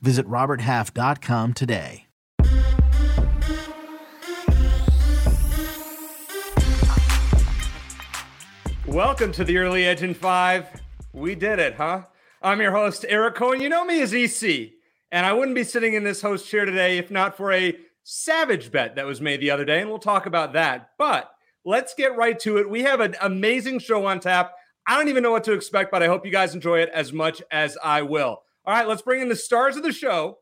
Visit RobertHalf.com today. Welcome to the Early Edge in Five. We did it, huh? I'm your host, Eric Cohen. You know me as EC, and I wouldn't be sitting in this host chair today if not for a savage bet that was made the other day, and we'll talk about that. But let's get right to it. We have an amazing show on tap. I don't even know what to expect, but I hope you guys enjoy it as much as I will. All right, let's bring in the stars of the show.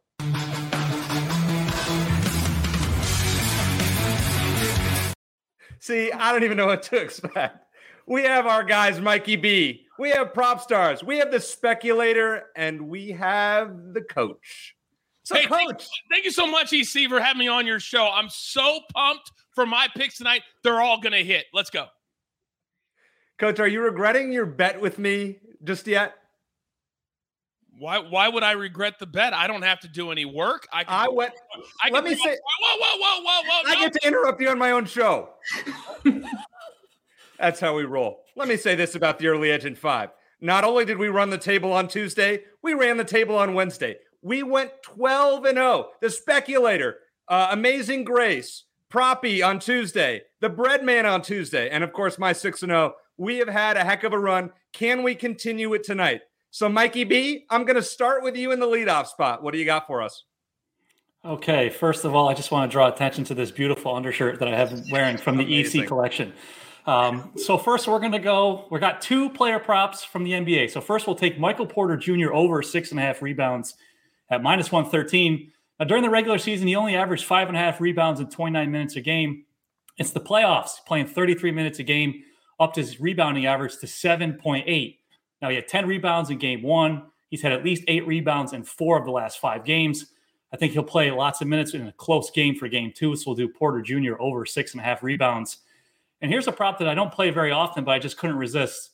See, I don't even know what to expect. We have our guys, Mikey B. We have Propstarz. We have the speculator, and we have the coach. So, hey, coach, thank, thank, you so much, EC, for having me on your show. I'm so pumped for my picks tonight. They're all going to hit. Let's go. Coach, are you regretting your bet with me just yet? Why? Why would I regret the bet? I don't have to do any work. I. I went. I let me say. Whoa, whoa, whoa, whoa, whoa! I no. get to interrupt you on my own show. That's how we roll. Let me say this about the early edge in five. Not only did we run the table on Tuesday, we ran the table on Wednesday. We went 12 and 0. The speculator, uh, Amazing Grace, Proppy on Tuesday, the Breadman on Tuesday, and of course my 6 and 0. We have had a heck of a run. Can we continue it tonight? So, Mikey B, I'm going to start with you in the leadoff spot. What do you got for us? Okay, first of all, I just want to draw attention to this beautiful undershirt that I have wearing from the EC collection. Um, so first, we're going to go. We got two player props from the NBA. So first, we'll take Michael Porter Jr. over six and a half rebounds at minus one thirteen. Now during the regular season, he only averaged five and a half rebounds in twenty nine minutes a game. It's the playoffs, playing thirty three minutes a game, up to his rebounding average to seven point eight. Now, he had 10 rebounds in game one. He's had at least eight rebounds in four of the last five games. I think he'll play lots of minutes in a close game for game two. So we'll do Porter Jr. over six and a half rebounds. And here's a prop that I don't play very often, but I just couldn't resist.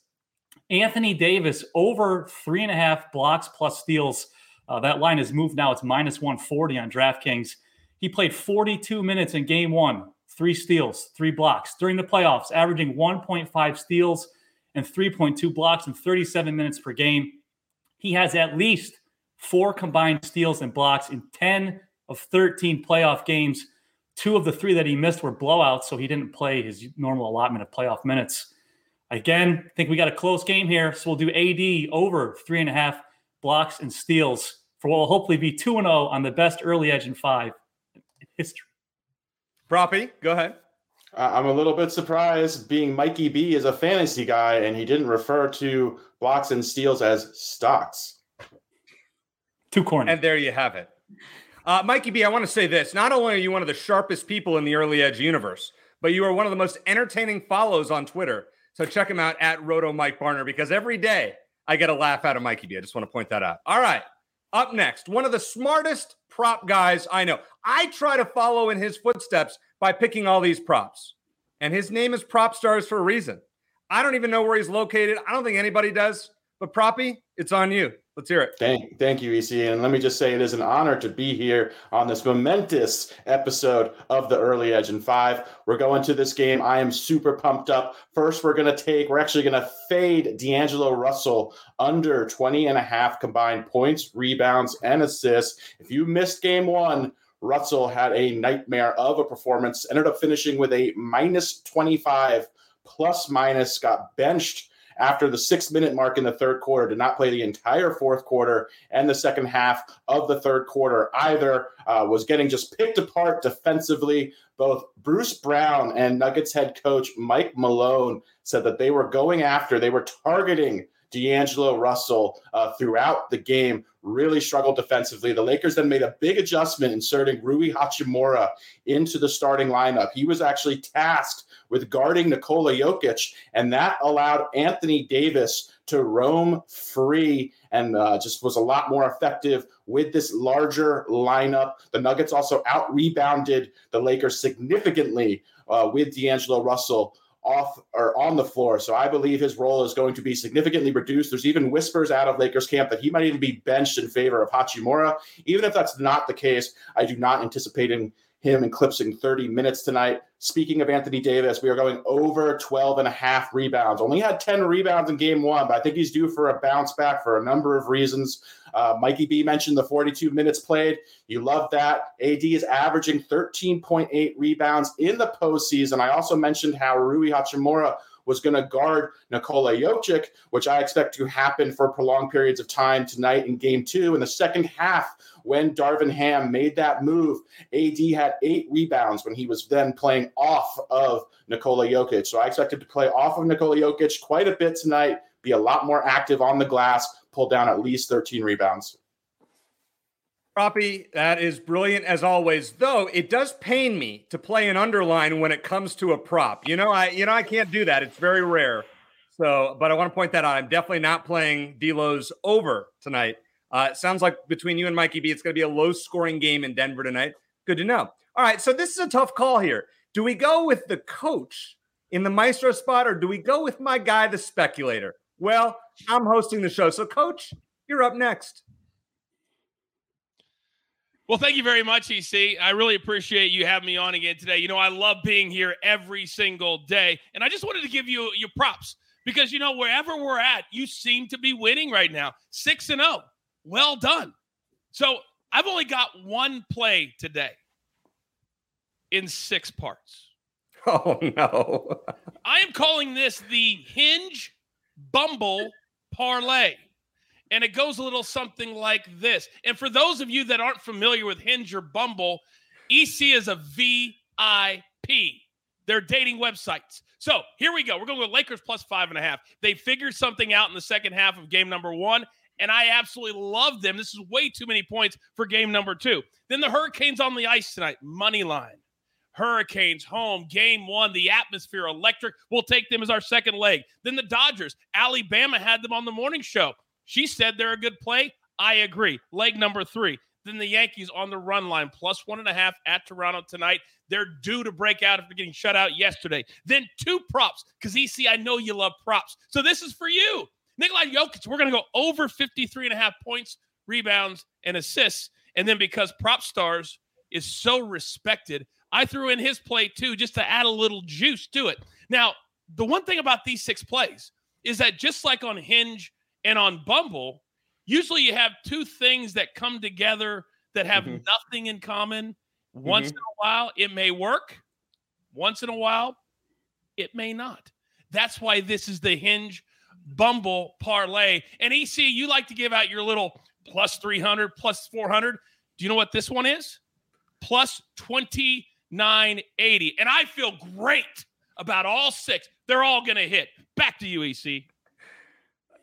Anthony Davis over three and a half blocks plus steals. Uh, that line has moved now. It's minus 140 on DraftKings. He played 42 minutes in game one, three steals, three blocks during the playoffs, averaging 1.5 steals and 3.2 blocks in 37 minutes per game. He has at least four combined steals and blocks in 10 of 13 playoff games. Two of the three that he missed were blowouts, so he didn't play his normal allotment of playoff minutes. Again, I think we got a close game here, so we'll do AD over three and a half blocks and steals for what will hopefully be 2 0 on the best early edge in five in history. Proppy, go ahead. I'm a little bit surprised being Mikey B is a fantasy guy and he didn't refer to blocks and steals as stocks. Too corny. And there you have it. Uh, Mikey B, I want to say this. Not only are you one of the sharpest people in the early edge universe, but you are one of the most entertaining follows on Twitter. So check him out at Roto Mike Barner because every day I get a laugh out of Mikey B. I just want to point that out. All right. Up next, one of the smartest prop guys I know. I try to follow in his footsteps by picking all these props. And his name is Propstarz for a reason. I don't even know where he's located. I don't think anybody does. But Proppy, it's on you. Let's hear it. Thank, thank you, EC. And let me just say it is an honor to be here on this momentous episode of the Early Edge and Five. We're going to this game. I am super pumped up. First, we're going to take, we're actually going to fade D'Angelo Russell under 20 and a half combined points, rebounds, and assists. If you missed game one, Russell had a nightmare of a performance, ended up finishing with a minus 25 plus minus, got benched after the six minute mark in the third quarter, did not play the entire fourth quarter and the second half of the third quarter either, uh, was getting just picked apart defensively. Both Bruce Brown and Nuggets head coach Mike Malone said that they were going after, they were targeting D'Angelo Russell uh, throughout the game really struggled defensively. The Lakers then made a big adjustment, inserting Rui Hachimura into the starting lineup. He was actually tasked with guarding Nikola Jokic, and that allowed Anthony Davis to roam free and uh, just was a lot more effective with this larger lineup. The Nuggets also out rebounded the Lakers significantly uh, with D'Angelo Russell off or on the floor. So I believe his role is going to be significantly reduced. There's even whispers out of Lakers camp that he might even be benched in favor of Hachimura. Even if that's not the case, I do not anticipate him him eclipsing 30 minutes tonight. Speaking of Anthony Davis, we are going over 12 and a half rebounds. Only had 10 rebounds in game one, but I think he's due for a bounce back for a number of reasons. Uh, Mikey B mentioned the 42 minutes played. You love that. AD is averaging 13.8 rebounds in the postseason. I also mentioned how Rui Hachimura was going to guard Nikola Jokic, which I expect to happen for prolonged periods of time tonight in game two. In the second half, when Darvin Ham made that move, AD had eight rebounds when he was then playing off of Nikola Jokic. So I expected to play off of Nikola Jokic quite a bit tonight, be a lot more active on the glass, pull down at least 13 rebounds. Proppy, that is brilliant as always. Though it does pain me to play an underline when it comes to a prop. You know, I you know I can't do that. It's very rare. So, but I want to point that out. I'm definitely not playing D'Lo's over tonight. Uh, it sounds like between you and Mikey B, it's going to be a low scoring game in Denver tonight. Good to know. All right, so this is a tough call here. Do we go with the coach in the maestro spot, or do we go with my guy, the speculator? Well, I'm hosting the show, so coach, you're up next. Well, thank you very much, EC. I really appreciate you having me on again today. You know, I love being here every single day. And I just wanted to give you your props because, you know, wherever we're at, you seem to be winning right now 6 and 0. Well done. So I've only got one play today in six parts. Oh, no. I am calling this the Hinge Bumble Parlay and it goes a little something like this. And for those of you that aren't familiar with Hinge or Bumble, EC is a VIP. They're dating websites. So here we go. We're going to go Lakers plus five and a half. They figured something out in the second half of game number one, and I absolutely love them. This is way too many points for game number two. Then the Hurricanes on the ice tonight, money line. Hurricanes home, game one, the atmosphere electric. We'll take them as our second leg. Then the Dodgers, Alabama had them on the morning show. She said they're a good play. I agree. Leg number three. Then the Yankees on the run line, plus one and a half at Toronto tonight. They're due to break out after getting shut out yesterday. Then two props, because EC, I know you love props. So this is for you. Nikolai Jokic, we're going to go over 53 and a half points, rebounds, and assists. And then because Propstarz is so respected, I threw in his play too, just to add a little juice to it. Now, the one thing about these six plays is that just like on Hinge and on Bumble, usually you have two things that come together that have mm-hmm. nothing in common. Once mm-hmm. in a while, it may work. Once in a while, it may not. That's why this is the hinge Bumble parlay. And EC, you like to give out your little plus 300, plus 400. Do you know what this one is? Plus 2980. And I feel great about all six. They're all going to hit. Back to you, EC.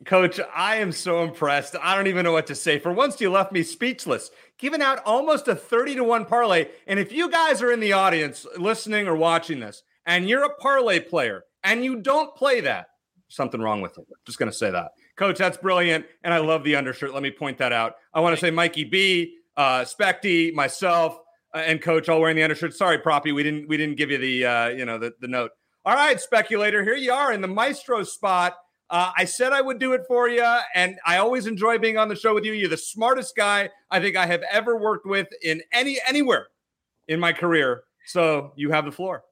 Coach, I am so impressed. I don't even know what to say. For once, you left me speechless, giving out almost a 30 to 1 parlay. And if you guys are in the audience listening or watching this, and you're a parlay player and you don't play that, something wrong with it. Just going to say that. Coach, that's brilliant. And I love the undershirt. Let me point that out. I want to say Mikey B, uh, Specty, myself, and Coach all wearing the undershirt. Sorry, Proppy, we didn't we didn't give you the uh, you know the, the note. All right, speculator, here you are in the maestro spot. Uh, I said I would do it for you, and I always enjoy being on the show with you. You're the smartest guy I think I have ever worked with in any anywhere in my career. So you have the floor.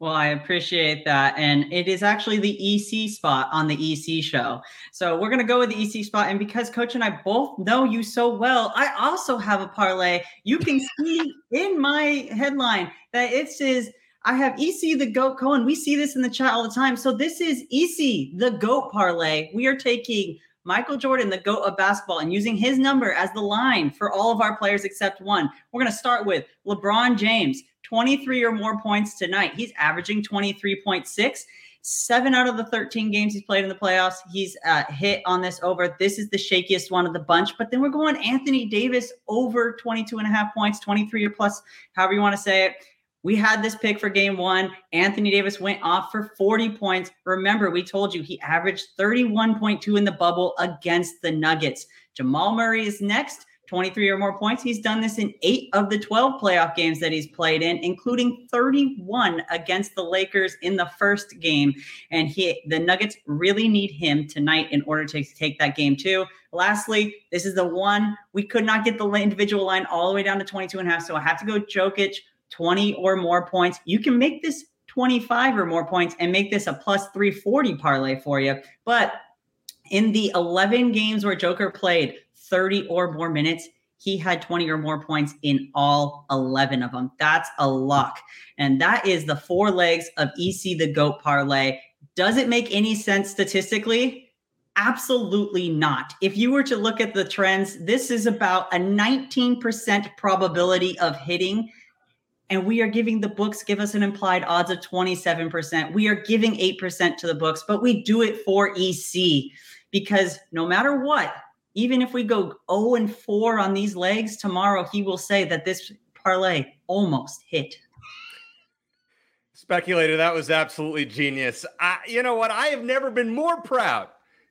Well, I appreciate that. And it is actually the EC spot on the EC show. So we're going to go with the EC spot. And because Coach and I both know you so well, I also have a parlay. You can see in my headline that it says I have EC the GOAT Cohen. We see this in the chat all the time. So this is EC the GOAT parlay. We are taking Michael Jordan, the GOAT of basketball, and using his number as the line for all of our players except one. We're going to start with LeBron James, 23 or more points tonight. He's averaging 23.6. Seven out of the 13 games he's played in the playoffs, he's uh, hit on this over. This is the shakiest one of the bunch. But then we're going Anthony Davis over 22 and a half points, 23 or plus, however you want to say it. We had this pick for game one. Anthony Davis went off for 40 points. Remember, we told you he averaged 31.2 in the bubble against the Nuggets. Jamal Murray is next. 23 or more points. He's done this in eight of the 12 playoff games that he's played in, including 31 against the Lakers in the first game. And he, the Nuggets really need him tonight in order to take that game too. Lastly, this is the one we could not get the individual line all the way down to 22 and a half. So I have to go Jokic 20 or more points. You can make this 25 or more points and make this a plus 340 parlay for you. But in the 11 games where Joker played 30 or more minutes, he had 20 or more points in all 11 of them. That's a lock. And that is the four legs of EC the GOAT parlay. Does it make any sense statistically? Absolutely not. If you were to look at the trends, this is about a 19% probability of hitting and we are giving the books give us an implied odds of 27%. We are giving 8% to the books, but we do it for EC because no matter what, even if we go 0 and 4 on these legs tomorrow, he will say that this parlay almost hit. Speculator, that was absolutely genius. I, you know what? I have never been more proud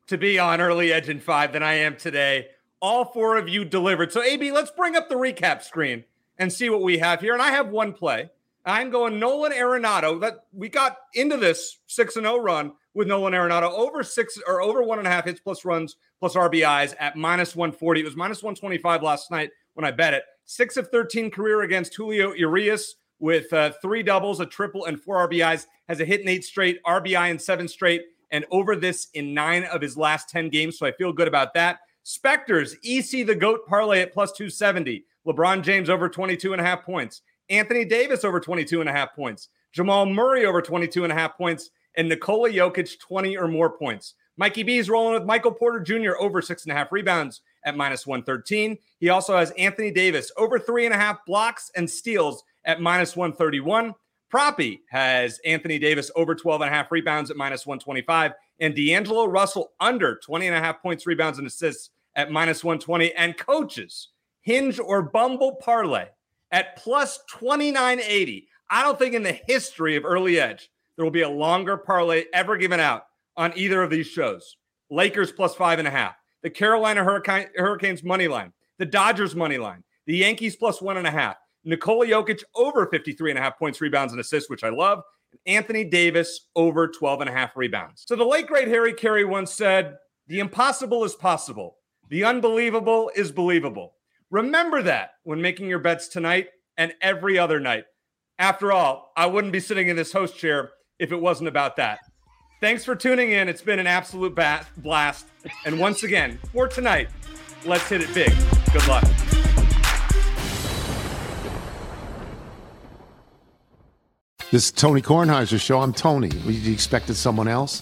to be on Early Edge in 5 than I am today. All four of you delivered. So, AB, let's bring up the recap screen and see what we have here. And I have one play. I'm going Nolan Arenado. That we got into this six and zero oh run with Nolan Arenado over six or over one and a half hits plus runs plus RBIs at minus 140. It was minus 125 last night when I bet it. Six of 13 career against Julio Urias with uh, three doubles, a triple, and four RBIs. Has a hit in eight straight, RBI in seven straight, and over this in nine of his last 10 games. So I feel good about that. Spector's, EC the GOAT parlay at plus 270. LeBron James over 22 and a half points. Anthony Davis over 22 and a half points. Jamal Murray over 22 and a half points. And Nikola Jokic 20 or more points. Mikey B is rolling with Michael Porter Jr. over six and a half rebounds at minus 113. He also has Anthony Davis over three and a half blocks and steals at minus 131. Proppy has Anthony Davis over 12 and a half rebounds at minus 125 and D'Angelo Russell under 20 and a half points, rebounds, and assists at minus 120. And coaches Hinge or Bumble parlay at plus 2980. I don't think in the history of Early Edge there will be a longer parlay ever given out on either of these shows. Lakers plus five and a half, the Carolina Hurricane, Hurricanes money line, the Dodgers money line, the Yankees plus one and a half, Nikola Jokic over 53 and a half points, rebounds, and assists, which I love. Anthony Davis over 12 and a half rebounds. So the late great Harry Caray once said, The impossible is possible. The unbelievable is believable. Remember that when making your bets tonight and every other night. After all, I wouldn't be sitting in this host chair if it wasn't about that. Thanks for tuning in. It's been an absolute blast. And once again, for tonight, let's hit it big. Good luck. This is Tony Kornheiser's show. I'm Tony. You expected someone else?